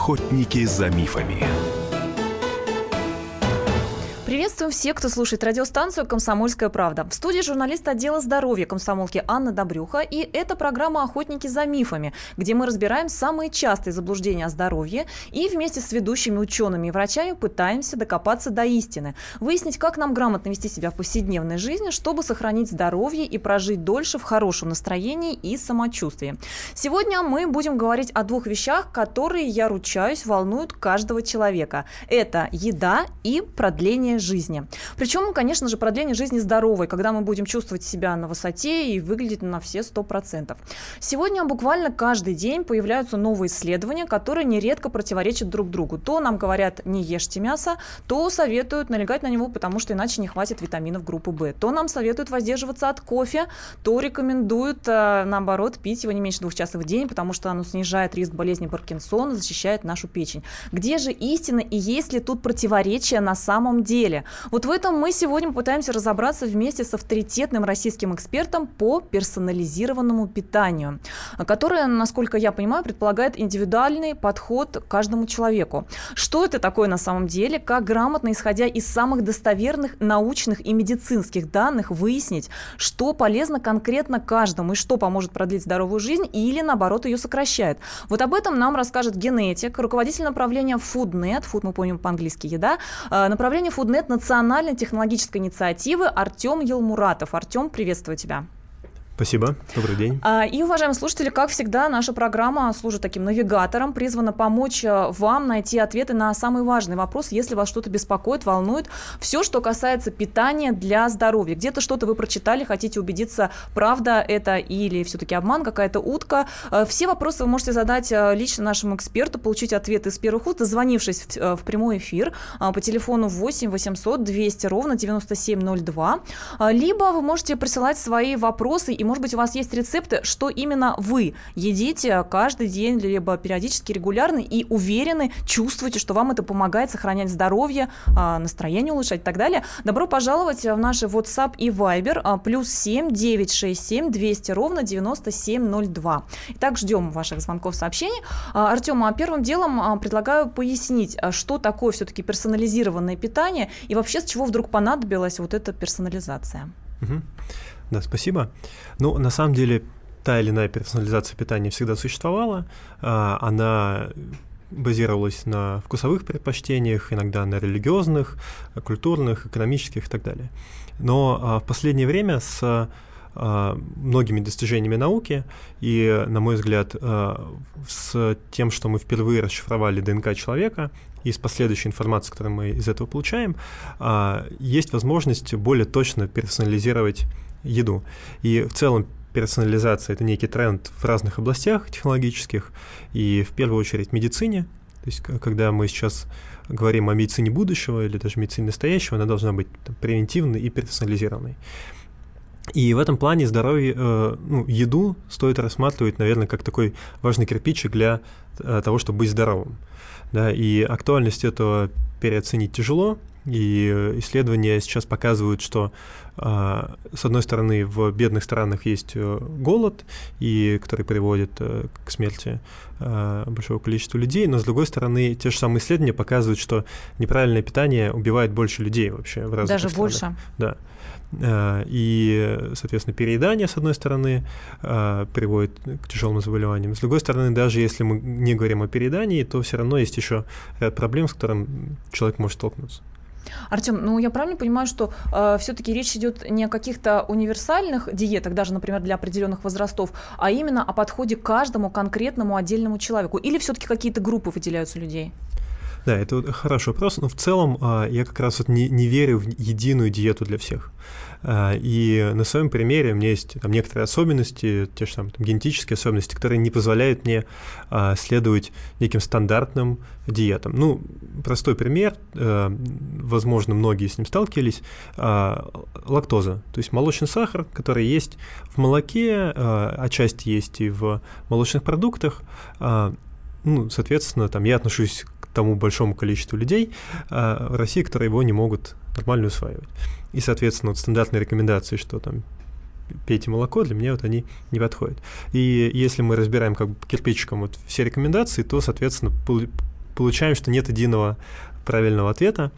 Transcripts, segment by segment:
Охотники за мифами. Приветствуем всех, кто слушает радиостанцию «Комсомольская правда». В студии журналист отдела здоровья комсомолки Анна Добрюха. И это программа «Охотники за мифами», где мы разбираем самые частые заблуждения о здоровье и вместе с ведущими учеными и врачами пытаемся докопаться до истины. Выяснить, как нам грамотно вести себя в повседневной жизни, чтобы сохранить здоровье и прожить дольше в хорошем настроении и самочувствии. Сегодня мы будем говорить о двух вещах, которые, я ручаюсь, волнуют каждого человека. Это еда и продление жизни. Причем, конечно же, продление жизни здоровой, когда мы будем чувствовать себя на высоте и выглядеть на все 100%. Сегодня буквально каждый день появляются новые исследования, которые нередко противоречат друг другу. То нам говорят не ешьте мясо, то советуют налегать на него, потому что иначе не хватит витаминов группы В. То нам советуют воздерживаться от кофе, то рекомендуют, э, наоборот, пить его не меньше двух часов в день, потому что оно снижает риск болезни Паркинсона, защищает нашу печень. Где же истина и есть ли тут противоречия на самом деле? Деле. Вот в этом мы сегодня попытаемся разобраться вместе с авторитетным российским экспертом по персонализированному питанию, которое, насколько я понимаю, предполагает индивидуальный подход к каждому человеку. Что это такое на самом деле, как грамотно, исходя из самых достоверных научных и медицинских данных, выяснить, что полезно конкретно каждому и что поможет продлить здоровую жизнь или, наоборот, ее сокращает. Вот об этом нам расскажет генетик, руководитель направления FoodNet, food мы помним по-английски еда, э, направление FoodNet национальной технологической инициативы Артем Елмуратов. Артем, приветствую тебя. Спасибо. Добрый день. А, и, уважаемые слушатели, как всегда, наша программа служит таким навигатором, призвана помочь э, вам найти ответы на самый важный вопрос, если вас что-то беспокоит, волнует. Все, что касается питания для здоровья. Где-то что-то вы прочитали, хотите убедиться, правда это или все-таки обман, какая-то утка. Э, все вопросы вы можете задать э, лично нашему эксперту, получить ответы из первых уст, дозвонившись в, прямой эфир по телефону 8 800 200 ровно 9702. Либо вы можете присылать свои вопросы и может быть, у вас есть рецепты, что именно вы едите каждый день, либо периодически, регулярно, и уверены, чувствуете, что вам это помогает сохранять здоровье, а, настроение улучшать и так далее. Добро пожаловать в наши WhatsApp и Viber а, плюс 7 967 200 ровно 9702. Итак, ждем ваших звонков, сообщений. А, Артем, первым делом предлагаю пояснить, что такое все-таки персонализированное питание и вообще с чего вдруг понадобилась вот эта персонализация. Да, спасибо. Ну, на самом деле, та или иная персонализация питания всегда существовала. А, она базировалась на вкусовых предпочтениях, иногда на религиозных, культурных, экономических и так далее. Но а, в последнее время с а, многими достижениями науки и, на мой взгляд, с тем, что мы впервые расшифровали ДНК человека, и с последующей информацией, которую мы из этого получаем, есть возможность более точно персонализировать еду. И в целом персонализация – это некий тренд в разных областях технологических, и в первую очередь в медицине. То есть когда мы сейчас говорим о медицине будущего или даже медицине настоящего, она должна быть там, превентивной и персонализированной. И в этом плане здоровье, э, ну, еду стоит рассматривать, наверное, как такой важный кирпичик для э, того, чтобы быть здоровым. Да, и актуальность этого переоценить тяжело, и исследования сейчас показывают, что а, с одной стороны в бедных странах есть э, голод, и, который приводит э, к смерти а, большого количества людей, но с другой стороны те же самые исследования показывают, что неправильное питание убивает больше людей вообще в разных Даже странах. больше? Да. А, и, соответственно, переедание, с одной стороны, приводит к тяжелым заболеваниям. С другой стороны, даже если мы не говорим о переедании, то все равно есть еще ряд проблем, с которым человек может столкнуться. Артем, ну я правильно понимаю, что э, все-таки речь идет не о каких-то универсальных диетах, даже, например, для определенных возрастов, а именно о подходе к каждому конкретному отдельному человеку? Или все-таки какие-то группы выделяются людей? Да, это хороший вопрос, но в целом а, я как раз вот не, не верю в единую диету для всех. А, и на своем примере у меня есть там, некоторые особенности, те же самые там, генетические особенности, которые не позволяют мне а, следовать неким стандартным диетам. Ну, простой пример, а, возможно, многие с ним сталкивались, а, лактоза, то есть молочный сахар, который есть в молоке, отчасти есть и в молочных продуктах. Ну, соответственно, там я отношусь к тому большому количеству людей а, в России, которые его не могут нормально усваивать. И, соответственно, вот стандартные рекомендации, что там пейте молоко, для меня вот они не подходят. И если мы разбираем как бы кирпичиком вот все рекомендации, то, соответственно, получаем, что нет единого правильного ответа.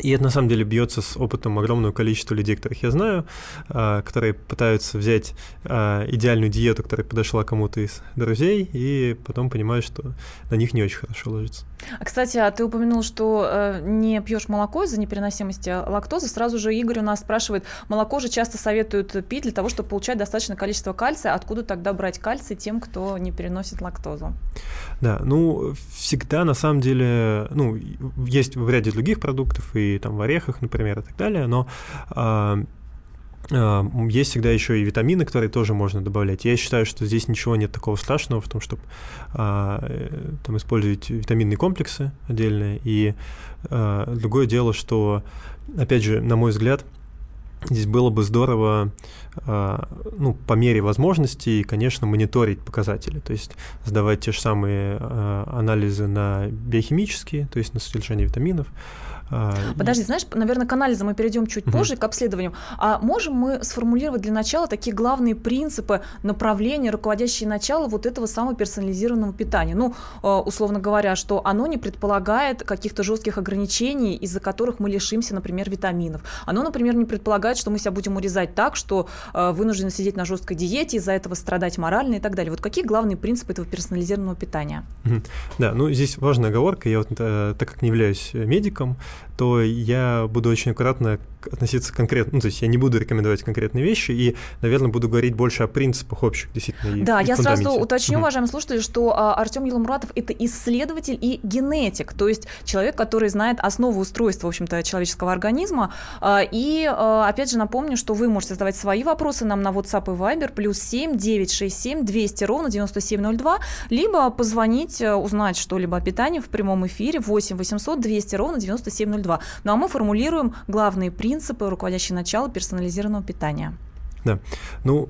И это на самом деле бьется с опытом огромного количества людей, которых я знаю, а, которые пытаются взять а, идеальную диету, которая подошла кому-то из друзей, и потом понимают, что на них не очень хорошо ложится. А, кстати, а ты упомянул, что э, не пьешь молоко из-за непереносимости лактозы. Сразу же Игорь у нас спрашивает, молоко же часто советуют пить для того, чтобы получать достаточное количество кальция. Откуда тогда брать кальций тем, кто не переносит лактозу? Да, ну, всегда на самом деле, ну, есть в ряде других продуктов, и там в орехах, например, и так далее, но э, а, есть всегда еще и витамины, которые тоже можно добавлять. Я считаю, что здесь ничего нет такого страшного в том, чтобы а, э, там использовать витаминные комплексы отдельные. И а, другое дело, что, опять же, на мой взгляд, здесь было бы здорово, а, ну, по мере возможностей, конечно, мониторить показатели, то есть сдавать те же самые а, анализы на биохимические, то есть на содержание витаминов, а, Подожди, знаешь, наверное, к анализу мы перейдем чуть угу. позже, к обследованию. А можем мы сформулировать для начала такие главные принципы направления, руководящие начала вот этого самого персонализированного питания? Ну, а, условно говоря, что оно не предполагает каких-то жестких ограничений, из-за которых мы лишимся, например, витаминов. Оно, например, не предполагает, что мы себя будем урезать так, что а, вынуждены сидеть на жесткой диете, из-за этого страдать морально и так далее. Вот какие главные принципы этого персонализированного питания? Да, ну здесь важная оговорка. Я вот, э, так как не являюсь медиком, то я буду очень аккуратно относиться конкретно, ну, то есть я не буду рекомендовать конкретные вещи и, наверное, буду говорить больше о принципах общих, действительно. Да, я сразу уточню, уважаемые слушатели, что а, Артем Елмуратов – это исследователь и генетик, то есть человек, который знает основу устройства, в общем-то, человеческого организма. А, и, а, опять же, напомню, что вы можете задавать свои вопросы нам на WhatsApp и Viber, плюс 7 967 200 ровно 9702, либо позвонить, э, узнать что-либо о питании в прямом эфире 8 800 200 ровно 9702. Ну а мы формулируем главные принципы, руководящие начала персонализированного питания. Да, ну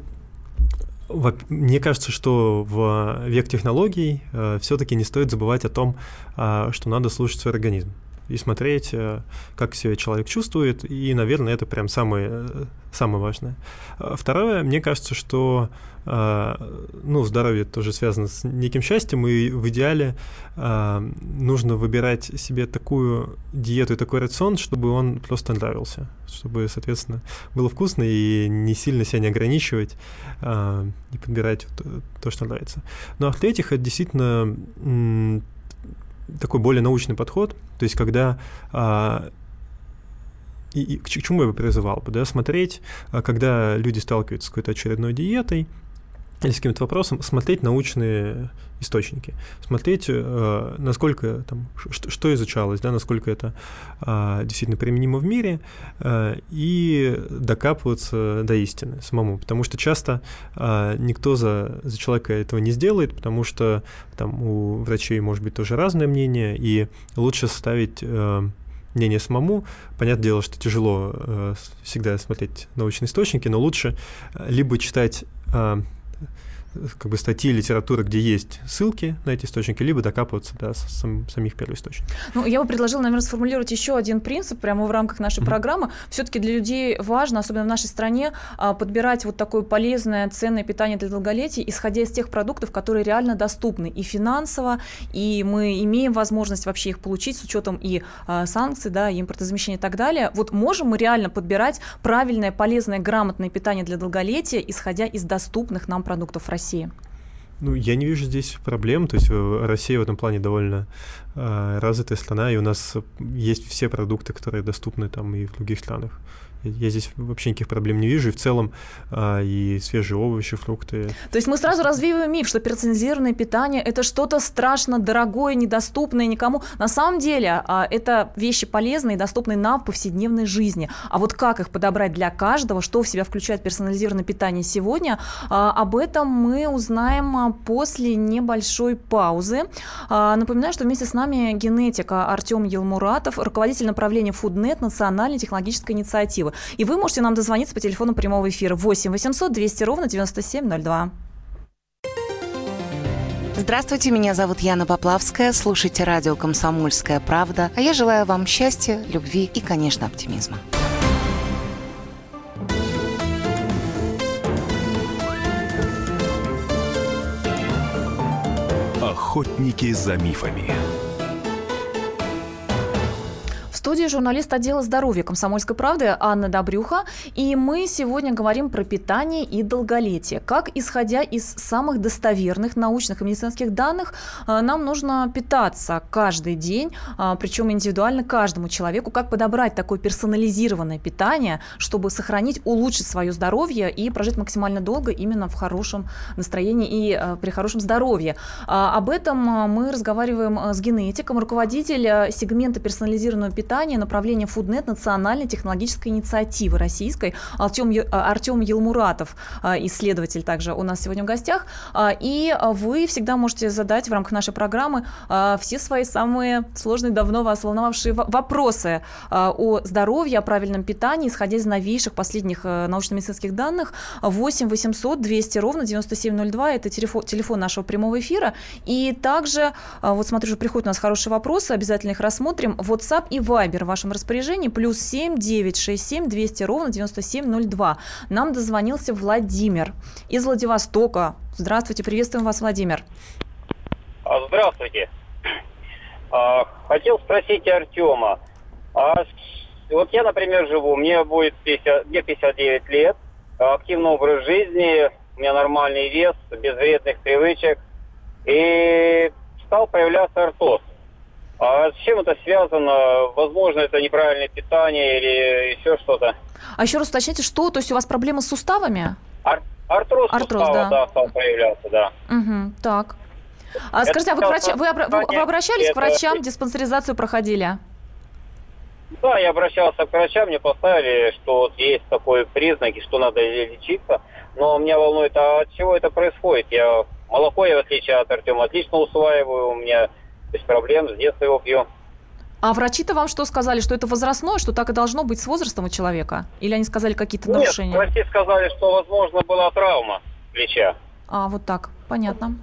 мне кажется, что в век технологий э, все-таки не стоит забывать о том, э, что надо слушать свой организм и смотреть, э, как себя человек чувствует, и, наверное, это прям самое, э, самое важное. А второе, мне кажется, что э, ну, здоровье тоже связано с неким счастьем, и в идеале нужно выбирать себе такую диету и такой рацион, чтобы он просто нравился, чтобы, соответственно, было вкусно и не сильно себя не ограничивать и подбирать то, что нравится. Ну а в-третьих, это действительно такой более научный подход, то есть когда а, и, и к чему я бы призывал бы, да, смотреть, а, когда люди сталкиваются с какой-то очередной диетой, или с каким-то вопросом, смотреть научные источники, смотреть, э, насколько там, что, изучалось, да, насколько это э, действительно применимо в мире, э, и докапываться до истины самому, потому что часто э, никто за, за человека этого не сделает, потому что там у врачей может быть тоже разное мнение, и лучше составить э, мнение самому. Понятное дело, что тяжело э, всегда смотреть научные источники, но лучше либо читать э, как бы статьи литературы, где есть ссылки на эти источники, либо докапываться до сам, самих первоисточников. Ну, я бы предложила, наверное, сформулировать еще один принцип прямо в рамках нашей mm-hmm. программы. Все-таки для людей важно, особенно в нашей стране, а, подбирать вот такое полезное, ценное питание для долголетия, исходя из тех продуктов, которые реально доступны и финансово, и мы имеем возможность вообще их получить с учетом и а, санкций, да, и импортозамещения и так далее. Вот можем мы реально подбирать правильное, полезное, грамотное питание для долголетия, исходя из доступных нам продуктов России? России? Ну, я не вижу здесь проблем. То есть э, Россия в этом плане довольно э, развитая страна, и у нас есть все продукты, которые доступны там и в других странах. Я здесь вообще никаких проблем не вижу. И в целом а, и свежие овощи, фрукты. То есть мы сразу развиваем миф, что персонализированное питание – это что-то страшно дорогое, недоступное никому. На самом деле а, это вещи полезные, доступные нам в повседневной жизни. А вот как их подобрать для каждого, что в себя включает персонализированное питание сегодня, а, об этом мы узнаем а, после небольшой паузы. А, напоминаю, что вместе с нами генетика Артем Елмуратов, руководитель направления FoodNet национальной технологической инициативы. И вы можете нам дозвониться по телефону прямого эфира 8 800 200 ровно 9702. Здравствуйте, меня зовут Яна Поплавская. Слушайте радио «Комсомольская правда». А я желаю вам счастья, любви и, конечно, оптимизма. Охотники за мифами. Студии журналист отдела здоровья комсомольской правды Анна Добрюха. И мы сегодня говорим про питание и долголетие. Как, исходя из самых достоверных научных и медицинских данных, э, нам нужно питаться каждый день, э, причем индивидуально каждому человеку. Как подобрать такое персонализированное питание, чтобы сохранить, улучшить свое здоровье и прожить максимально долго именно в хорошем настроении и э, при хорошем здоровье. Об этом мы разговариваем с генетиком, руководитель сегмента персонализированного питания направления Фуднет национальной технологической инициативы российской Артем, Артем Елмуратов, исследователь также у нас сегодня в гостях. И вы всегда можете задать в рамках нашей программы все свои самые сложные, давно вас волновавшие вопросы о здоровье, о правильном питании, исходя из новейших последних э, научно-медицинских данных. 8 800 200 ровно 9702 – это телефон, телефон нашего прямого эфира. И также, вот смотрю, уже приходят у нас хорошие вопросы, обязательно их рассмотрим. WhatsApp и Viber в вашем распоряжении, плюс 7 967 200 ровно 9702. Нам дозвонился Владимир из Владивостока. Здравствуйте, приветствуем вас, Владимир. А, здравствуйте. А, хотел спросить Артема. А вот я, например, живу, мне будет 50, мне 59 лет, активный образ жизни, у меня нормальный вес, без вредных привычек, и стал появляться артоз. А с чем это связано? Возможно, это неправильное питание или еще что-то. А еще раз уточните, что? То есть у вас проблемы с суставами? Ар- артроз, артроз сустава, да. да, стал появляться, да. Угу, так. А это скажите, а вы, к врач... вы, обра... вы обращались это... к врачам, диспансеризацию проходили? Да, я обращался к врачам, мне поставили, что вот есть такой признак, что надо лечиться. Но меня волнует, а от чего это происходит? Я молоко, я в отличие от Артема, отлично усваиваю, у меня без проблем, с детства его пью. А врачи-то вам что сказали, что это возрастное, что так и должно быть с возрастом у человека? Или они сказали какие-то Нет, нарушения? врачи сказали, что, возможно, была травма плеча. А, вот так, понятно.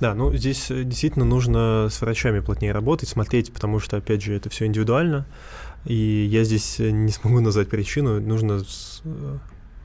Да, ну здесь э, действительно нужно с врачами плотнее работать, смотреть, потому что, опять же, это все индивидуально. И я здесь э, не смогу назвать причину. Нужно э,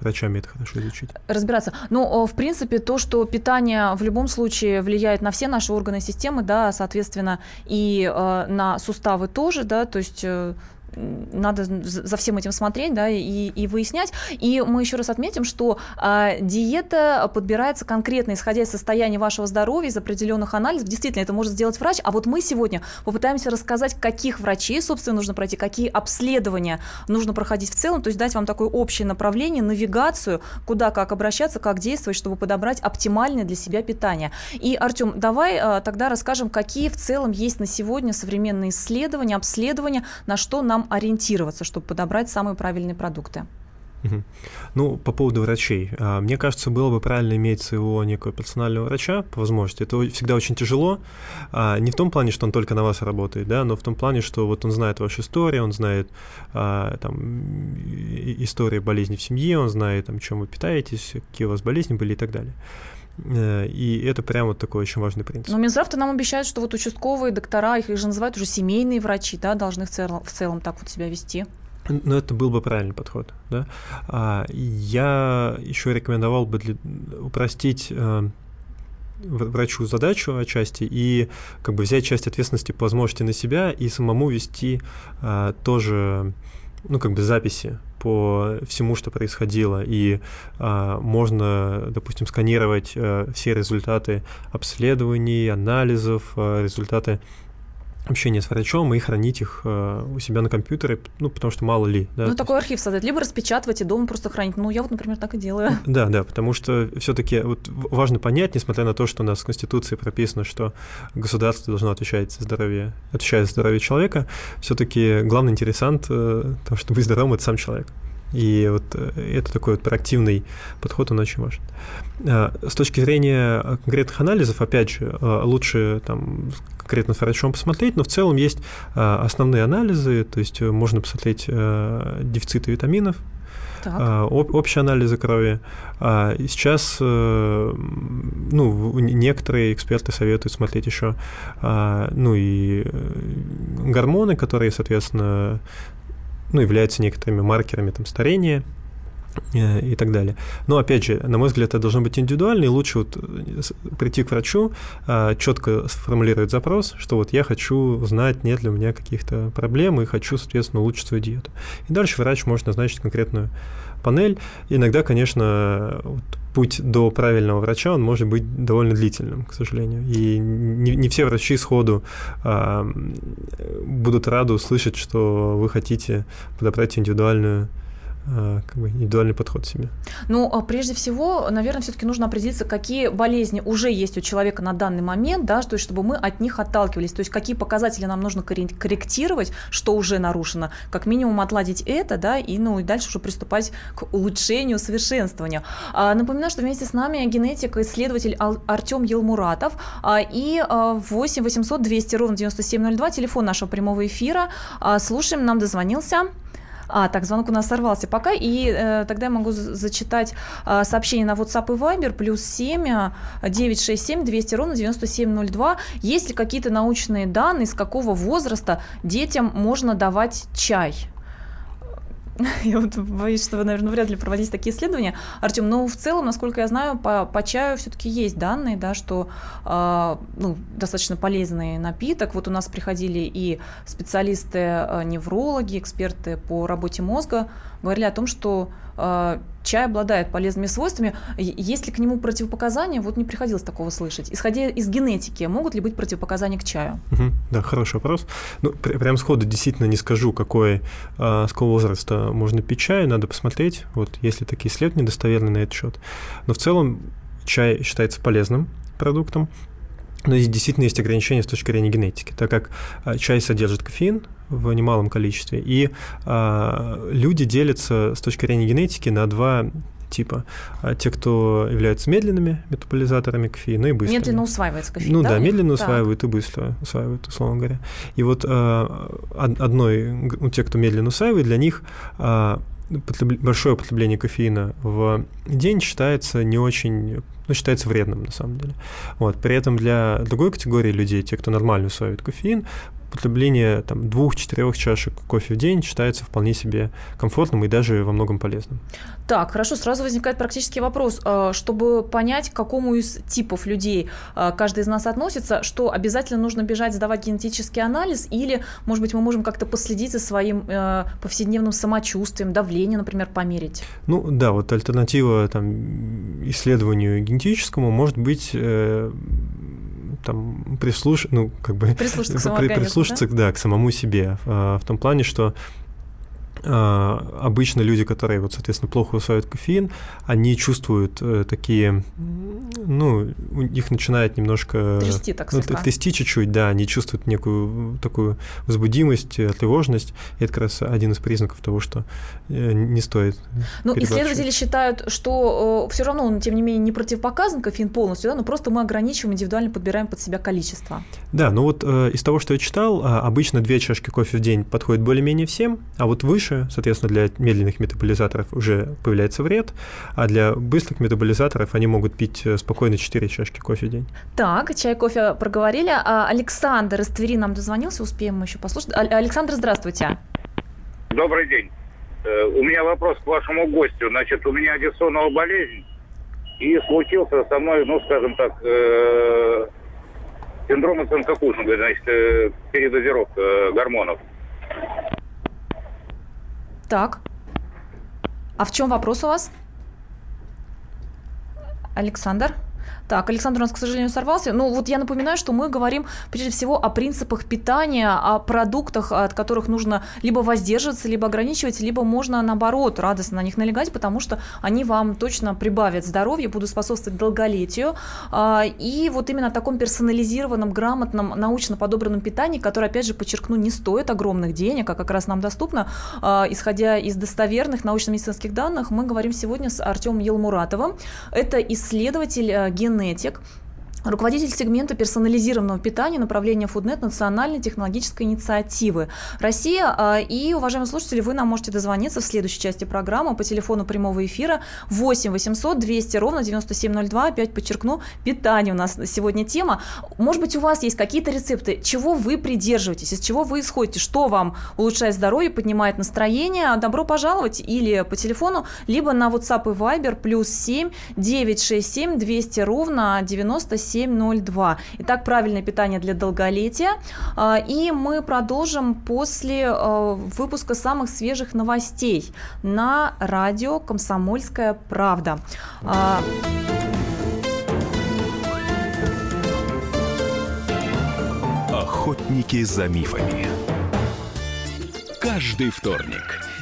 врачами это хорошо изучить. Разбираться. Ну, в принципе, то, что питание в любом случае влияет на все наши органы системы, да, соответственно, и э, на суставы тоже, да, то есть э, надо за всем этим смотреть, да, и, и выяснять. И мы еще раз отметим, что а, диета подбирается конкретно, исходя из состояния вашего здоровья, из определенных анализов. Действительно, это может сделать врач. А вот мы сегодня попытаемся рассказать, каких врачей, собственно, нужно пройти, какие обследования нужно проходить в целом, то есть дать вам такое общее направление, навигацию, куда как обращаться, как действовать, чтобы подобрать оптимальное для себя питание. И, Артем, давай а, тогда расскажем, какие в целом есть на сегодня современные исследования, обследования, на что нам ориентироваться, чтобы подобрать самые правильные продукты? Ну, по поводу врачей. А, мне кажется, было бы правильно иметь своего некого персонального врача по возможности. Это всегда очень тяжело. А, не в том плане, что он только на вас работает, да, но в том плане, что вот он знает вашу историю, он знает а, там, истории болезней в семье, он знает, там, чем вы питаетесь, какие у вас болезни были и так далее. Э, и это прямо вот такой очень важный принцип. Но Минздрав-то нам обещает, что вот участковые доктора, их, же называют уже семейные врачи, да, должны в целом, в целом так вот себя вести. Ну, это был бы правильный подход, да. А, я еще рекомендовал бы для, упростить э, врачу задачу отчасти и как бы взять часть ответственности по возможности на себя и самому вести э, тоже, ну, как бы записи по всему, что происходило, и а, можно, допустим, сканировать а, все результаты обследований, анализов, а, результаты общения с врачом и хранить их э, у себя на компьютере, ну, потому что мало ли. Да, ну, такой есть... архив создать, либо распечатывать и дома просто хранить. Ну, я вот, например, так и делаю. Да, да, потому что все таки вот важно понять, несмотря на то, что у нас в Конституции прописано, что государство должно отвечать за здоровье, отвечает за здоровье человека, все таки главный интересант э, того, чтобы быть здоровым, это сам человек. И вот э, это такой вот проактивный подход, он очень важен. А, с точки зрения конкретных анализов, опять же, лучше там конкретно с врачом посмотреть, но в целом есть а, основные анализы, то есть можно посмотреть дефициты витаминов, так. общие анализы крови. Сейчас ну, некоторые эксперты советуют смотреть еще ну, и э, гормоны, которые, соответственно, ну, являются некоторыми маркерами там, старения. Э, и так далее. Но опять же, на мой взгляд, это должно быть индивидуально, и лучше вот э, прийти к врачу, а, четко сформулировать запрос, что вот я хочу знать, нет ли у меня каких-то проблем, и хочу, соответственно, улучшить свою диету. И дальше врач может назначить конкретную панель. Иногда, конечно, вот, путь до правильного врача, он может быть довольно длительным, к сожалению. И не, не все врачи сходу а, будут рады услышать, что вы хотите подобрать индивидуальную Э, как бы индивидуальный подход к себе. Ну, а прежде всего, наверное, все-таки нужно определиться, какие болезни уже есть у человека на данный момент, да, то есть чтобы мы от них отталкивались, то есть какие показатели нам нужно корректировать, что уже нарушено, как минимум отладить это, да, и, ну, и дальше уже приступать к улучшению, совершенствованию. А, напоминаю, что вместе с нами генетик, исследователь Артем Елмуратов а, и 8 800 200 ровно 9702, телефон нашего прямого эфира. Слушаем, нам дозвонился. А, так, звонок у нас сорвался пока, и э, тогда я могу зачитать э, сообщение на WhatsApp и Viber, плюс 7 967 200 ровно 9702. Есть ли какие-то научные данные, с какого возраста детям можно давать чай? Я вот боюсь, что вы, наверное, вряд ли проводите такие исследования. Артем, но в целом, насколько я знаю, по, по чаю все-таки есть данные, да, что э, ну, достаточно полезный напиток. Вот у нас приходили и специалисты, э, неврологи, эксперты по работе мозга, говорили о том, что э, чай обладает полезными свойствами. Есть ли к нему противопоказания? Вот не приходилось такого слышать. Исходя из генетики, могут ли быть противопоказания к чаю? Угу, да, хороший вопрос. Ну, пр- прям сходу действительно не скажу, какой, э, с какого возраста можно пить чай, надо посмотреть, вот есть ли такие исследования достоверные на этот счет. Но в целом чай считается полезным продуктом, но здесь действительно есть ограничения с точки зрения генетики, так как а, чай содержит кофеин в немалом количестве, и а, люди делятся с точки зрения генетики на два типа. А те, кто являются медленными метаболизаторами кофеина, и быстрыми. Медленно усваивается кофеин, Ну да? да, медленно так. усваивают и быстро усваивают, условно говоря. И вот а, одной, ну, те, кто медленно усваивает, для них а, большое употребление кофеина в день считается не очень ну, считается вредным на самом деле. Вот. При этом для другой категории людей, те, кто нормально усваивает кофеин, потребление там, двух-четырех чашек кофе в день считается вполне себе комфортным и даже во многом полезным. Так, хорошо, сразу возникает практический вопрос. А, чтобы понять, к какому из типов людей а, каждый из нас относится, что обязательно нужно бежать сдавать генетический анализ или, может быть, мы можем как-то последить за своим э, повседневным самочувствием, давление, например, померить? Ну да, вот альтернатива там, исследованию генетическому может быть э, там прислуш... ну, как бы прислушаться, к, самому прислушаться да? Да, к самому себе. В том плане, что а, обычно люди, которые, вот, соответственно, плохо усваивают кофеин, они чувствуют э, такие, ну, у них начинает немножко... Трясти так ну. Трясти чуть-чуть, да, они чувствуют некую такую возбудимость, тревожность, и это как раз один из признаков того, что э, не стоит Ну, исследователи считают, что э, все равно он, тем не менее, не противопоказан кофеин полностью, да, но просто мы ограничиваем, индивидуально подбираем под себя количество. Да, ну вот э, из того, что я читал, а, обычно две чашки кофе в день подходит более-менее всем, а вот выше выше, соответственно, для медленных метаболизаторов уже появляется вред, а для быстрых метаболизаторов они могут пить э, спокойно 4 чашки кофе в день. Так, чай, кофе проговорили. А Александр из Твери нам дозвонился, успеем мы еще послушать. Александр, здравствуйте. Добрый день. Э, у меня вопрос к вашему гостю. Значит, у меня диссоновая болезнь, и случился со мной, ну, скажем так, э, синдром Оценка-Кушинга, значит, передозировка гормонов. Так. А в чем вопрос у вас? Александр? Так, Александр у нас, к сожалению, сорвался. Ну, вот я напоминаю, что мы говорим прежде всего о принципах питания, о продуктах, от которых нужно либо воздерживаться, либо ограничивать, либо можно, наоборот, радостно на них налегать, потому что они вам точно прибавят здоровье, будут способствовать долголетию. А, и вот именно о таком персонализированном, грамотном, научно подобранном питании, которое, опять же, подчеркну, не стоит огромных денег, а как раз нам доступно, а, исходя из достоверных научно-медицинских данных, мы говорим сегодня с Артемом Елмуратовым. Это исследователь э, ген генетик, руководитель сегмента персонализированного питания направления Фуднет национальной технологической инициативы Россия. А, и, уважаемые слушатели, вы нам можете дозвониться в следующей части программы по телефону прямого эфира 8 800 200 ровно 9702. Опять подчеркну, питание у нас сегодня тема. Может быть, у вас есть какие-то рецепты, чего вы придерживаетесь, из чего вы исходите, что вам улучшает здоровье, поднимает настроение. Добро пожаловать или по телефону, либо на WhatsApp и Viber плюс 7 967 200 ровно 97 702. Итак, правильное питание для долголетия. А, и мы продолжим после а, выпуска самых свежих новостей на радио «Комсомольская правда». А, Охотники за мифами. Каждый вторник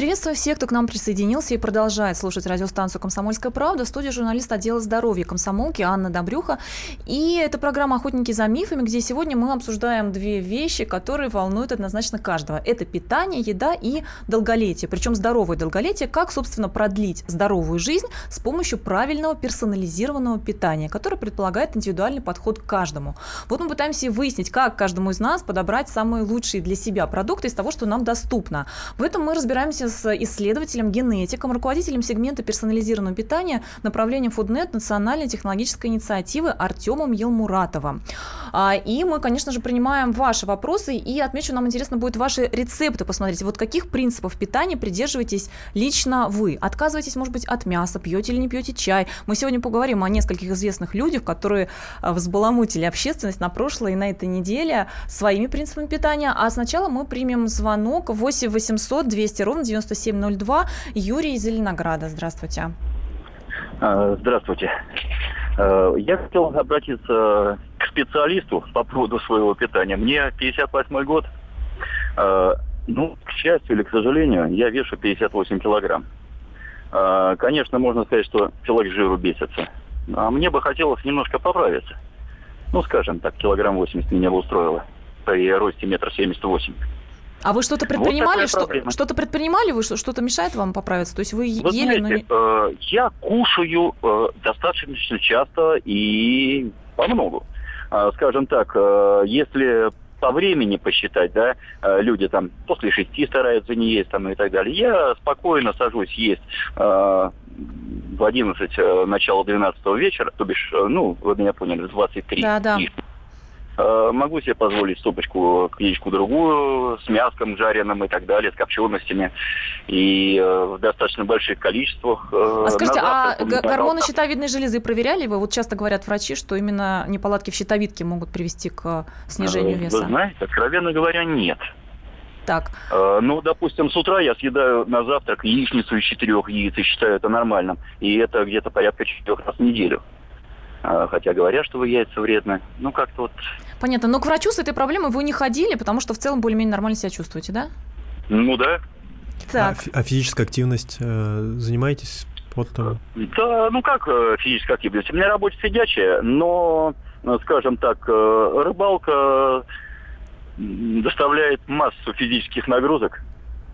Приветствую всех, кто к нам присоединился и продолжает слушать радиостанцию «Комсомольская правда». В студии журналист отдела здоровья комсомолки Анна Добрюха. И это программа «Охотники за мифами», где сегодня мы обсуждаем две вещи, которые волнуют однозначно каждого. Это питание, еда и долголетие. Причем здоровое долголетие, как, собственно, продлить здоровую жизнь с помощью правильного персонализированного питания, которое предполагает индивидуальный подход к каждому. Вот мы пытаемся выяснить, как каждому из нас подобрать самые лучшие для себя продукты из того, что нам доступно. В этом мы разбираемся с исследователем, генетиком, руководителем сегмента персонализированного питания направления Фуднет национальной технологической инициативы Артемом Елмуратовым. А, и мы, конечно же, принимаем ваши вопросы, и отмечу, нам интересно будет ваши рецепты посмотреть. Вот каких принципов питания придерживаетесь лично вы? Отказываетесь, может быть, от мяса, пьете или не пьете чай? Мы сегодня поговорим о нескольких известных людях, которые а, взбаламутили общественность на прошлой и на этой неделе своими принципами питания. А сначала мы примем звонок 8 800 200 ровно 9702. Юрий из Зеленограда. Здравствуйте. А, здравствуйте. А, я хотел обратиться к специалисту по поводу своего питания. Мне 58 год. А, ну, к счастью или к сожалению, я вешу 58 килограмм. Конечно, можно сказать, что человек жиру бесится. А мне бы хотелось немножко поправиться. Ну, скажем так, килограмм 80 меня бы устроило при росте метр семьдесят восемь. А вы что-то предпринимали? Вот что, что-то предпринимали? Вы что-то мешает вам поправиться? То есть вы, вы ели, знаете, но не... э, я кушаю э, достаточно часто и по многу. Э, скажем так, э, если по времени посчитать, да, э, люди там после шести стараются не есть там и так далее. Я спокойно сажусь есть э, в 11, э, начало 12 вечера, то бишь, э, ну, вы меня поняли, в 23. Да, да. Э, могу себе позволить стопочку, яичку другую, с мяском жареным и так далее, с копченостями. И э, в достаточно больших количествах. Э, а скажите, а гормоны щитовидной железы проверяли вы? Вот часто говорят врачи, что именно неполадки в щитовидке могут привести к снижению веса. Вы знаете, откровенно говоря, нет. Так. Ну, допустим, с утра я съедаю на завтрак яичницу из четырех яиц и считаю это нормальным. И это где-то порядка четырех раз в неделю. Хотя говорят, что вы яйца вредны. Ну, как-то вот Понятно. Но к врачу с этой проблемой вы не ходили, потому что в целом более-менее нормально себя чувствуете, да? Ну да. Так. А, а физическая активность э, занимаетесь спортом? Да, ну как э, физическая активность? У меня работа сидячая, но, э, скажем так, э, рыбалка доставляет массу физических нагрузок.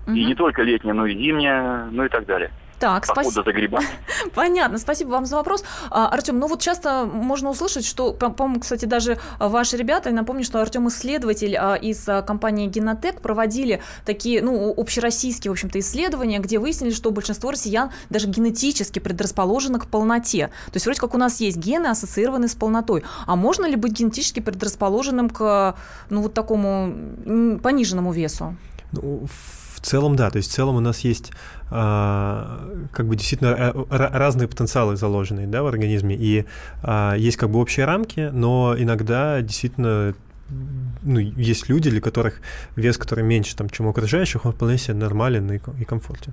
Угу. И не только летняя, но и зимняя, ну и так далее. Так, спасибо. за грибами. Понятно, спасибо вам за вопрос. А, Артем, ну вот часто можно услышать, что, по-моему, кстати, даже ваши ребята, я напомню, что Артем исследователь а, из а, компании Генотек проводили такие, ну, общероссийские, в общем-то, исследования, где выяснили, что большинство россиян даже генетически предрасположено к полноте. То есть вроде как у нас есть гены, ассоциированные с полнотой. А можно ли быть генетически предрасположенным к, ну, вот такому пониженному весу? Ну, целом, да. То есть в целом у нас есть а, как бы действительно э, разные потенциалы заложенные да, в организме. И а, есть как бы общие рамки, но иногда действительно ну, есть люди, для которых вес, который меньше, там, чем у окружающих, он вполне себе нормален и, и комфортен.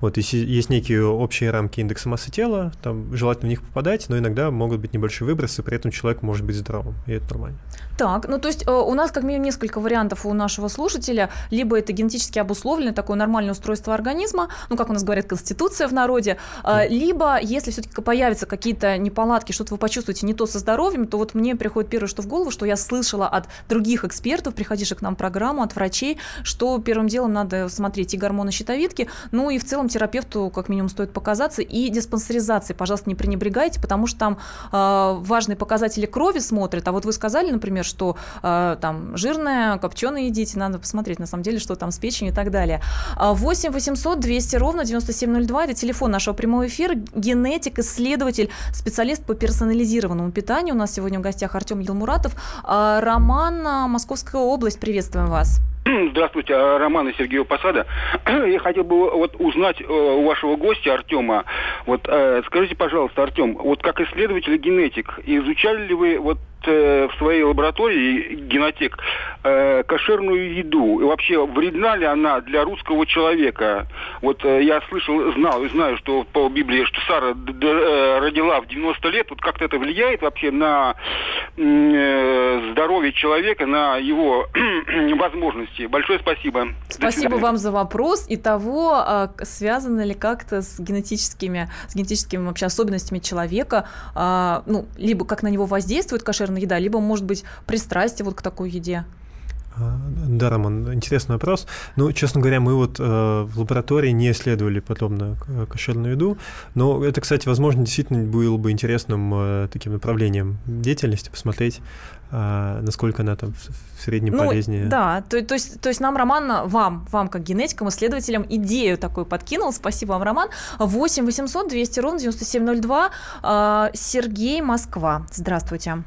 Вот, если есть некие общие рамки индекса массы тела, там желательно в них попадать, но иногда могут быть небольшие выбросы, при этом человек может быть здоровым, и это нормально. Так, ну то есть э, у нас как минимум несколько вариантов у нашего слушателя. Либо это генетически обусловленное такое нормальное устройство организма, ну как у нас говорят, конституция в народе, mm. либо если все-таки появятся какие-то неполадки, что-то вы почувствуете не то со здоровьем, то вот мне приходит первое, что в голову, что я слышала от других экспертов, приходивших к нам в программу, от врачей, что первым делом надо смотреть и гормоны щитовидки, ну и в целом терапевту как минимум стоит показаться, и диспансеризации, пожалуйста, не пренебрегайте, потому что там э, важные показатели крови смотрят, а вот вы сказали, например, что э, там жирное, копченое едите, надо посмотреть на самом деле, что там с печенью и так далее. 8 800 200 ровно 9702, это телефон нашего прямого эфира, генетик, исследователь, специалист по персонализированному питанию. У нас сегодня в гостях Артем Елмуратов. Э, Роман, Московская область, приветствуем вас. Здравствуйте, а, Роман и Сергею Посада. Я хотел бы вот узнать э, у вашего гостя Артема, вот э, скажите, пожалуйста, Артем, вот как исследователь генетик, изучали ли вы вот э, в своей лаборатории генотек кошерную еду? И вообще вредна ли она для русского человека? Вот я слышал, знал и знаю, что по Библии, что Сара родила в 90 лет. Вот как-то это влияет вообще на здоровье человека, на его возможности? Новости. Большое спасибо. Спасибо вам за вопрос и того, а, связано ли как-то с генетическими, с генетическими вообще особенностями человека, а, ну, либо как на него воздействует кошерная еда, либо, может быть, пристрастие вот к такой еде. А, да, Роман, интересный вопрос. Ну, честно говоря, мы вот э, в лаборатории не исследовали подобно кошерную еду, но это, кстати, возможно, действительно было бы интересным э, таким направлением деятельности, посмотреть, э, насколько она там в среднем ну, полезнее. Да, то, то, есть, то есть нам, Роман, вам, вам как генетикам, исследователям, идею такую подкинул. Спасибо вам, Роман. 8 800 200 ровно 9702. Э, Сергей, Москва. Здравствуйте.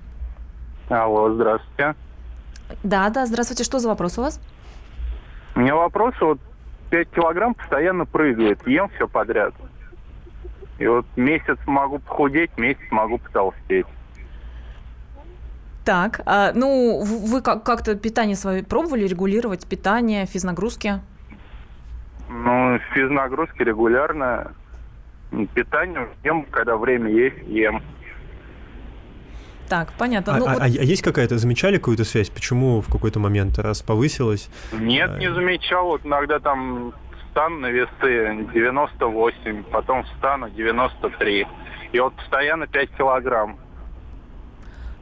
Алло, здравствуйте. Да, да, здравствуйте. Что за вопрос у вас? У меня вопрос, вот 5 килограмм постоянно прыгает, ем все подряд. И вот месяц могу похудеть, месяц могу потолстеть. Так, а, ну, вы как-то питание свое пробовали регулировать, питание, физнагрузки? Ну, физнагрузки регулярно. Питание ем, когда время есть, ем. Так, понятно. А, ну, а, вот... а есть какая-то, замечали какую-то связь? Почему в какой-то момент раз повысилось? Нет, а... не замечал. Вот иногда там встану на весы 98, потом встану 93. И вот постоянно 5 килограмм.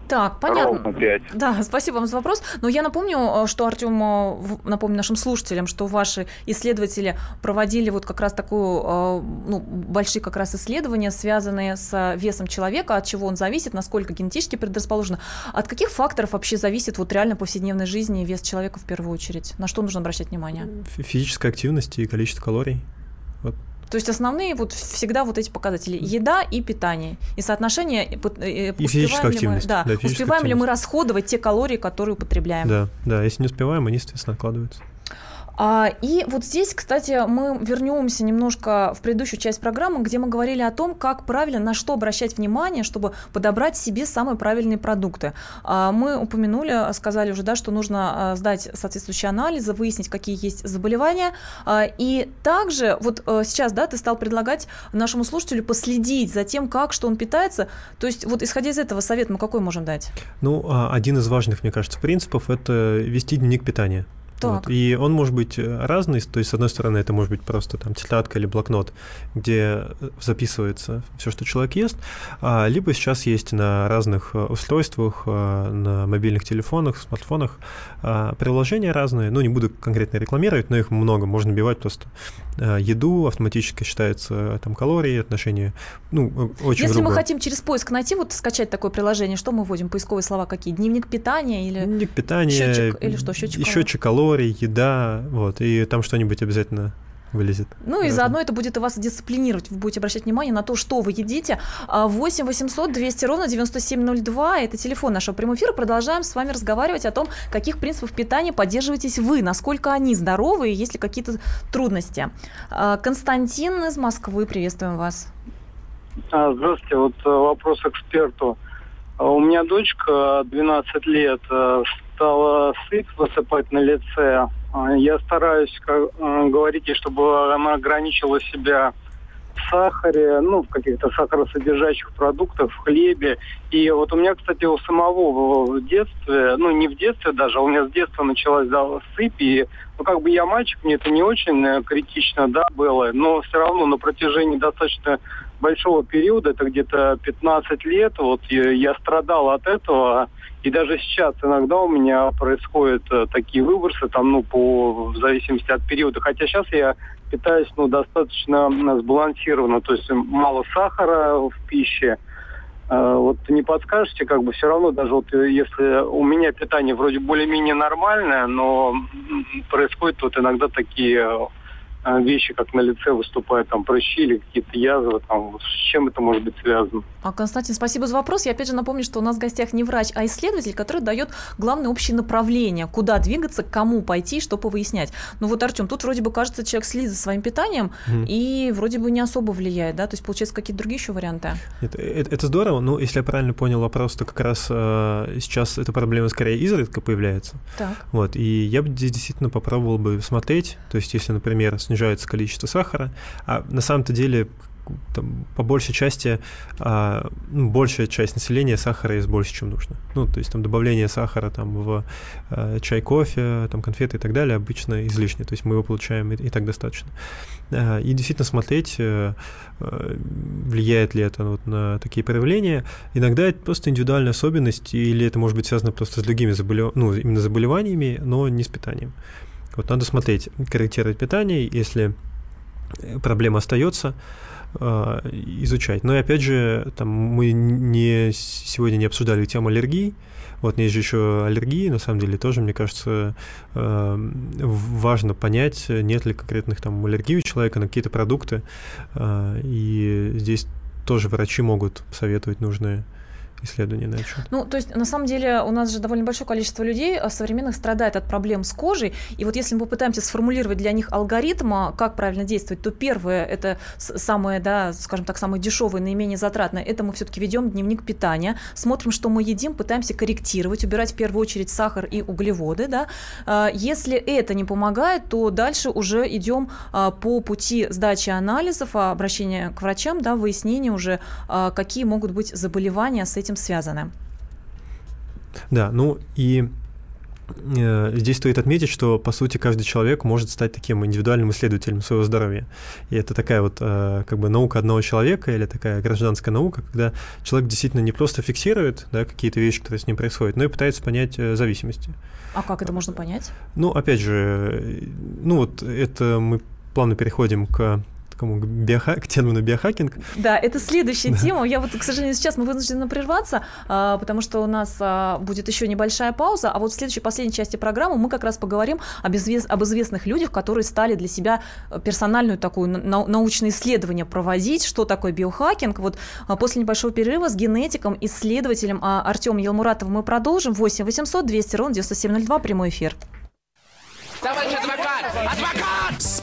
Так, понятно. Да, спасибо вам за вопрос. Но я напомню, э, что Артем, э, напомню нашим слушателям, что ваши исследователи проводили вот как раз такую, э, ну, большие как раз исследования, связанные с весом человека, от чего он зависит, насколько генетически предрасположен. От каких факторов вообще зависит вот реально повседневной жизни вес человека в первую очередь? На что нужно обращать внимание? Физическая активность и количество калорий. То есть основные вот всегда вот эти показатели еда и питание и соотношение и успеваем ли мы, да, да, успеваем ли мы расходовать те калории, которые употребляем. Да, да, если не успеваем, они, естественно, откладываются. А, и вот здесь, кстати, мы вернемся немножко в предыдущую часть программы, где мы говорили о том, как правильно, на что обращать внимание, чтобы подобрать себе самые правильные продукты. А, мы упомянули, сказали уже, да, что нужно а, сдать соответствующие анализы, выяснить, какие есть заболевания. И также вот сейчас, да, ты стал предлагать нашему слушателю последить за тем, как, что он питается. То есть вот исходя из этого совет мы какой можем дать? Ну, один из важных, мне кажется, принципов – это вести дневник питания. Вот. И он может быть э, разный, то есть, с одной стороны, это может быть просто там тетрадка или блокнот, где э, записывается все, что человек ест, а, либо сейчас есть на разных э, устройствах, на мобильных телефонах, смартфонах а, приложения разные, ну, не буду конкретно рекламировать, но их много, можно бивать просто еду, автоматически считается там калории, отношения, ну, очень Если грубо. мы хотим через поиск найти, вот скачать такое приложение, что мы вводим, поисковые слова какие? Дневник питания или... Дневник питания. Счетчик, или что, счетчик Счетчик калорий, еда, вот, и там что-нибудь обязательно вылезет. Ну и заодно это будет и вас дисциплинировать. Вы будете обращать внимание на то, что вы едите. 8 800 200 ровно 9702 – это телефон нашего прямого эфира. Продолжаем с вами разговаривать о том, каких принципов питания поддерживаетесь вы, насколько они здоровы и есть ли какие-то трудности. А, Константин из Москвы, приветствуем вас. А, здравствуйте, вот э, вопрос эксперту. А У меня дочка 12 лет э, стала сыпь высыпать на лице. А, Я стараюсь как, э, говорить ей, чтобы она ограничила себя в сахаре, ну, в каких-то сахаросодержащих продуктах, в хлебе. И вот у меня, кстати, у самого в детстве, ну, не в детстве даже, а у меня с детства началась да, сыпь, и, ну, как бы я мальчик, мне это не очень э, критично, да, было, но все равно на протяжении достаточно большого периода, это где-то 15 лет, вот я, я страдал от этого, и даже сейчас иногда у меня происходят э, такие выбросы, там, ну, по, в зависимости от периода. Хотя сейчас я питаюсь, ну, достаточно сбалансированно, то есть мало сахара в пище. Э, Вот не подскажете, как бы все равно, даже вот э, если у меня питание вроде более-менее нормальное, но происходят вот иногда такие вещи, как на лице выступают там прыщи или какие-то язвы, там, с чем это может быть связано? А, Константин, спасибо за вопрос. Я опять же напомню, что у нас в гостях не врач, а исследователь, который дает главное общее направление, куда двигаться, к кому пойти, что повыяснять. Ну вот, Артем, тут вроде бы кажется, человек следит за своим питанием Мгм. и вроде бы не особо влияет, да? То есть, получается, какие-то другие еще варианты? Это, это- это здорово, но если я правильно понял вопрос, то как раз э, сейчас эта проблема скорее изредка появляется. Так. Вот, и я бы здесь действительно попробовал бы смотреть, то есть если, например, снижается количество сахара, а на самом-то деле там, по большей части, а, ну, большая часть населения сахара есть больше, чем нужно. Ну, то есть там добавление сахара там, в э, чай, кофе, там, конфеты и так далее обычно излишне, то есть мы его получаем и, и так достаточно. А, И действительно смотреть, э, влияет ли это вот на такие проявления. Иногда это просто индивидуальная особенность, или это может быть связано просто с другими заболев... ну, именно заболеваниями, но не с питанием. Вот надо смотреть, корректировать питание, если э, проблема остается, э, изучать. Но и опять же, там мы не сегодня не обсуждали тему аллергии. Вот есть же еще аллергии, на самом деле тоже, мне кажется, э, важно понять, нет ли конкретных там аллергий у человека на какие-то продукты. И здесь тоже врачи могут советовать нужные исследования на этот счет. Ну, то есть, на самом деле, у нас же довольно большое количество людей а, современных страдает от проблем с кожей. И вот если мы попытаемся сформулировать для них алгоритм, а, как правильно действовать, то первое, это самое, да, скажем так, самое дешевое, наименее затратное, это мы все-таки ведем дневник питания, смотрим, что мы едим, пытаемся корректировать, убирать в первую очередь сахар и углеводы, да. А, Если это не помогает, то дальше уже идем а, по пути сдачи анализов, а, обращения к врачам, да, выяснения уже, какие могут быть заболевания с этим связаны. Да, ну и э, здесь стоит отметить, что, по сути, каждый человек может стать таким индивидуальным исследователем своего здоровья. И это такая вот э, как бы наука одного человека или такая гражданская наука, когда человек действительно не просто фиксирует да, какие-то вещи, которые с ним происходят, но и пытается понять э, зависимости. А как это можно понять? Ну, опять же, ну вот это мы плавно переходим к такому к, биоха- к термину биохакинг. Да, это следующая тема. Я вот, к сожалению, сейчас мы вынуждены прерваться, а, потому что у нас а, будет еще небольшая пауза. А вот в следующей, последней части программы мы как раз поговорим об, извест- об известных людях, которые стали для себя персональную такую нау- научное исследование проводить, что такое биохакинг. Вот а, после небольшого перерыва с генетиком, исследователем Артемом Елмуратовым мы продолжим. 8 800 200 ровно 9702, прямой эфир. Товарищ адвокат! Адвокат!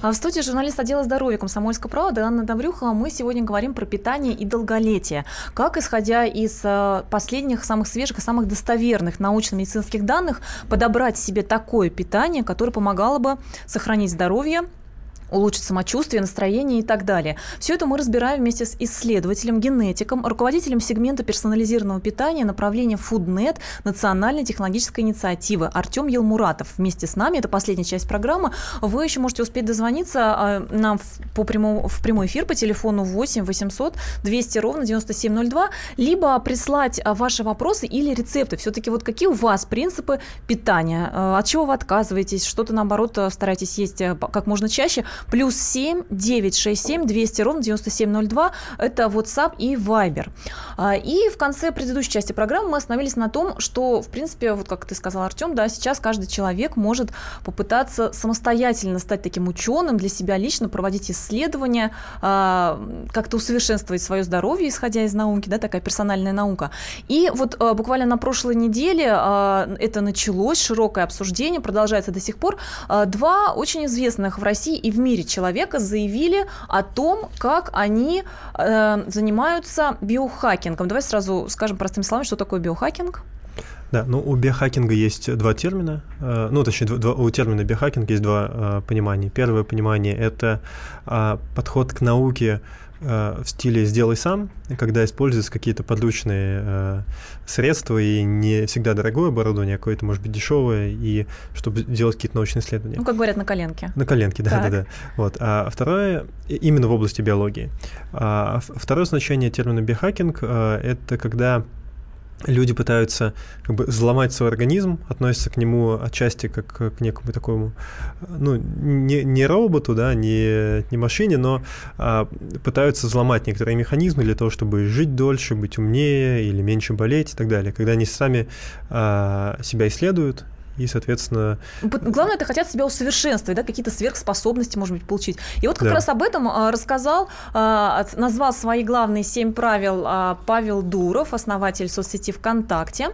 А в студии журналист отдела здоровья «Комсомольской правды» Анна Добрюхова. Мы сегодня говорим про питание и долголетие. Как, исходя из э, последних, самых свежих и самых достоверных научно-медицинских данных, подобрать себе такое питание, которое помогало бы сохранить здоровье, улучшить самочувствие, настроение и так далее. Все это мы разбираем вместе с исследователем, генетиком, руководителем сегмента персонализированного питания направления FoodNet Национальной технологической инициативы Артем Елмуратов. Вместе с нами, это последняя часть программы. Вы еще можете успеть дозвониться а, нам по прямому, в прямой эфир по телефону 8 800 200 ровно 9702, либо прислать а, ваши вопросы или рецепты. Все-таки вот какие у вас принципы питания? А, от чего вы отказываетесь? Что-то, наоборот, стараетесь есть как можно чаще? Плюс 7 967 200 ровно 9702. Это WhatsApp и Viber. И в конце предыдущей части программы мы остановились на том, что, в принципе, вот как ты сказал, Артем, да, сейчас каждый человек может попытаться самостоятельно стать таким ученым для себя лично, проводить исследования, как-то усовершенствовать свое здоровье, исходя из науки, да, такая персональная наука. И вот буквально на прошлой неделе это началось, широкое обсуждение, продолжается до сих пор. Два очень известных в России и в мире человека заявили о том, как они э, занимаются биохакингом. Давай сразу скажем простыми словами, что такое биохакинг. Да, ну у биохакинга есть два термина, э, ну точнее два, у термина биохакинг есть два э, понимания. Первое понимание – это э, подход к науке в стиле «сделай сам», когда используются какие-то подручные э, средства и не всегда дорогое оборудование, а какое-то, может быть, дешевое, и чтобы делать какие-то научные исследования. Ну, как говорят, на коленке. На коленке, да-да-да. Вот. А второе, именно в области биологии. А второе значение термина биохакинг э, – это когда люди пытаются как бы взломать свой организм, относятся к нему отчасти как к некому такому, ну, не, не роботу, да, не, не машине, но а, пытаются взломать некоторые механизмы для того, чтобы жить дольше, быть умнее или меньше болеть и так далее. Когда они сами а, себя исследуют, и, соответственно... Главное, это хотят себя усовершенствовать, да, какие-то сверхспособности, может быть, получить. И вот как да. раз об этом а, рассказал, а, назвал свои главные семь правил а, Павел Дуров, основатель соцсети ВКонтакте.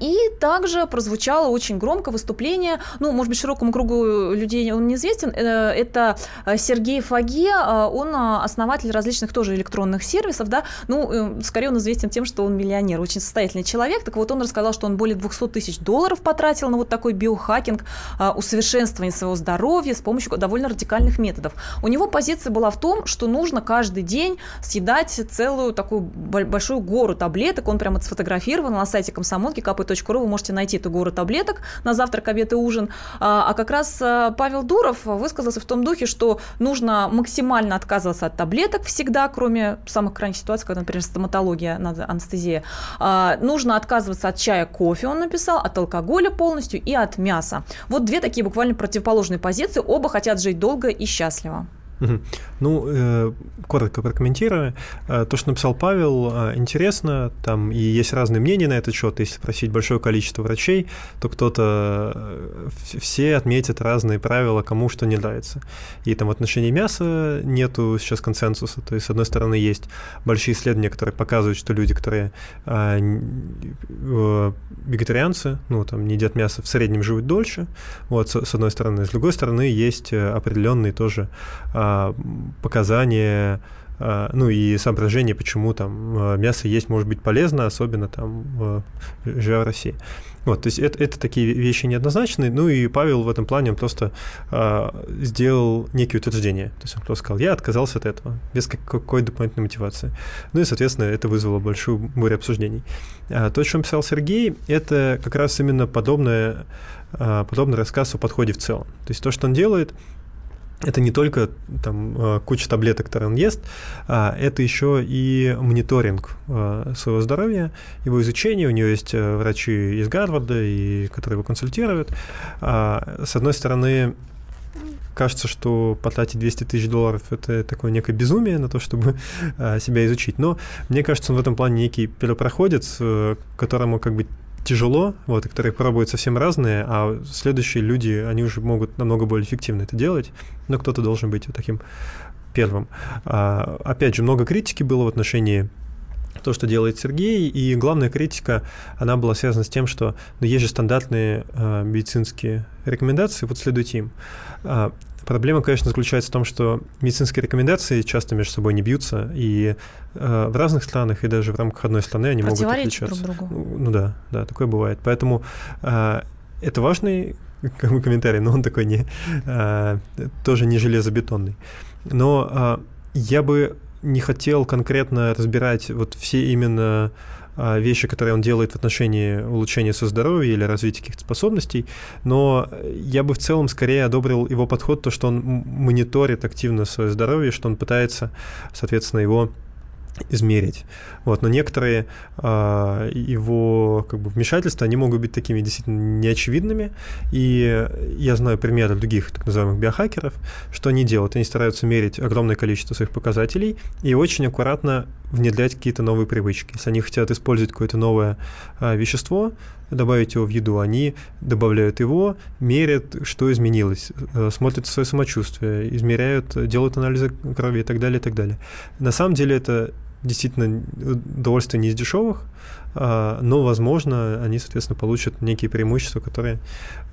И также прозвучало очень громко выступление, ну, может быть, широкому кругу людей он неизвестен, э, это Сергей Фаге, он основатель различных тоже электронных сервисов, да, ну, э, скорее он известен тем, что он миллионер, очень состоятельный человек, так вот он рассказал, что он более 200 тысяч долларов потратил на вот такой биохакинг, а, усовершенствование своего здоровья с помощью довольно радикальных методов. У него позиция была в том, что нужно каждый день съедать целую такую большую гору таблеток. Он прямо сфотографировал на сайте комсомолки kp.ru. Вы можете найти эту гору таблеток на завтрак, обед и ужин. А, а как раз а, Павел Дуров высказался в том духе, что нужно максимально отказываться от таблеток всегда, кроме самых крайних ситуаций, когда, например, стоматология, надо анестезия. Нужно отказываться от чая, кофе, он написал, от алкоголя полностью и от мяса. Вот две такие буквально противоположные позиции. Оба хотят жить долго и счастливо. Ну, э, коротко прокомментирую. Э, то, что написал Павел, э, интересно. Там и есть разные мнения на этот счет. Если спросить большое количество врачей, то кто-то все отметят разные правила, кому что не нравится. И там в отношении мяса нету сейчас консенсуса. То есть, с одной стороны, есть большие исследования, которые показывают, что люди, которые вегетарианцы, ну, там, не едят мясо, в среднем живут дольше. Вот, с, с одной стороны. С другой стороны, есть определенные тоже э, показания а, ну и соображение, почему там а, мясо есть может быть полезно, особенно там живя в России. Вот, то есть это, это такие вещи неоднозначные. Ну и Павел в этом плане он просто э, сделал некие утверждения. То есть он просто сказал, я отказался от этого, без какой дополнительной мотивации. Ну и, соответственно, это вызвало большую бурю обсуждений. А то, что писал Сергей, это как раз именно подобное, э, подобный рассказ о подходе в целом. То есть то, что он делает – это не только там, э, куча таблеток, которые он ест, а это еще и мониторинг э, своего здоровья, его изучение. У него есть э, врачи из Гарварда, и, которые его консультируют. А, с одной стороны, кажется, что потратить 200 тысяч долларов – это такое некое безумие на то, чтобы себя изучить. Но мне кажется, он в этом плане некий первопроходец, которому как бы тяжело, вот, и которые пробуют совсем разные, а следующие люди, они уже могут намного более эффективно это делать, но кто-то должен быть вот таким первым. А, опять же, много критики было в отношении то, что делает Сергей, и главная критика, она была связана с тем, что ну, есть же стандартные э, медицинские рекомендации, вот следуйте им. Э, проблема, конечно, заключается в том, что медицинские рекомендации часто между собой не бьются, и э, в разных странах, и даже в рамках одной страны они могут отличаться. друг другу. Ну, ну да, да, такое бывает. Поэтому э, это важный комментарий, но он такой не, а, тоже не железобетонный. Но а, я бы не хотел конкретно разбирать вот все именно вещи, которые он делает в отношении улучшения своего здоровья или развития каких-то способностей, но я бы в целом скорее одобрил его подход, то, что он мониторит активно свое здоровье, что он пытается, соответственно, его измерить. Вот. Но некоторые э, его как бы, вмешательства, они могут быть такими действительно неочевидными. И я знаю примеры других так называемых биохакеров, что они делают. Они стараются мерить огромное количество своих показателей и очень аккуратно внедрять какие-то новые привычки. Если они хотят использовать какое-то новое э, вещество, добавить его в еду, они добавляют его, мерят, что изменилось, э, смотрят свое самочувствие, измеряют, делают анализы крови и так далее, и так далее. На самом деле это действительно удовольствие не из дешевых, но, возможно, они, соответственно, получат некие преимущества, которые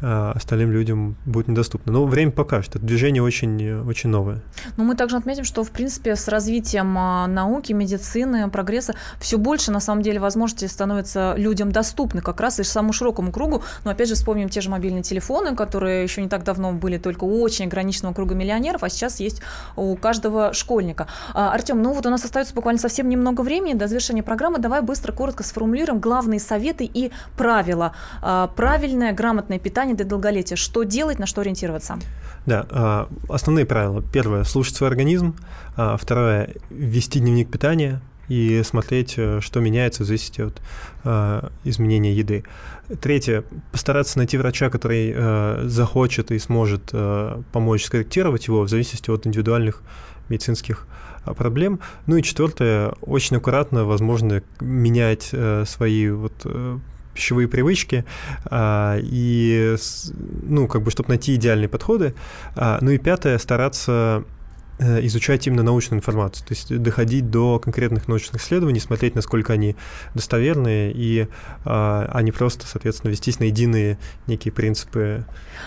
а, остальным людям будут недоступны. Но время покажет. Это движение очень, очень новое. Но мы также отметим, что, в принципе, с развитием а, науки, медицины, прогресса все больше, на самом деле, возможностей становятся людям доступны как раз и самому широкому кругу. Но, опять же, вспомним те же мобильные телефоны, которые еще не так давно были только у очень ограниченного круга миллионеров, а сейчас есть у каждого школьника. Артем, ну вот у нас остается буквально совсем немного времени до завершения программы. Давай быстро, коротко сформулируем сформулируем главные советы и правила. А, правильное, грамотное питание для долголетия. Что делать, на что ориентироваться? Да, а, основные правила. Первое – слушать свой организм. А, второе – вести дневник питания и смотреть, э, что меняется в зависимости от изменения еды. Третье – постараться найти врача, который э, захочет и сможет э, помочь скорректировать его в зависимости от индивидуальных медицинских проблем. Ну и четвертое, очень аккуратно, возможно, менять э, свои вот э, пищевые привычки а, и, ну, как бы, чтобы найти идеальные подходы. А, ну и пятое, стараться изучать именно научную информацию, то есть доходить до конкретных научных исследований, смотреть, насколько они достоверные, и а, а не просто, соответственно, вестись на единые некие принципы.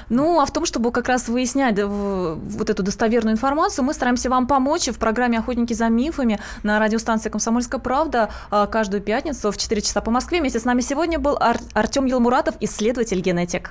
Ну, а в том, чтобы как раз выяснять вот эту достоверную информацию, мы стараемся вам помочь в программе «Охотники за мифами» на радиостанции «Комсомольская правда» а, каждую пятницу в 4 часа по Москве. Вместе с нами сегодня был Ар- Артем Елмуратов, исследователь-генетик.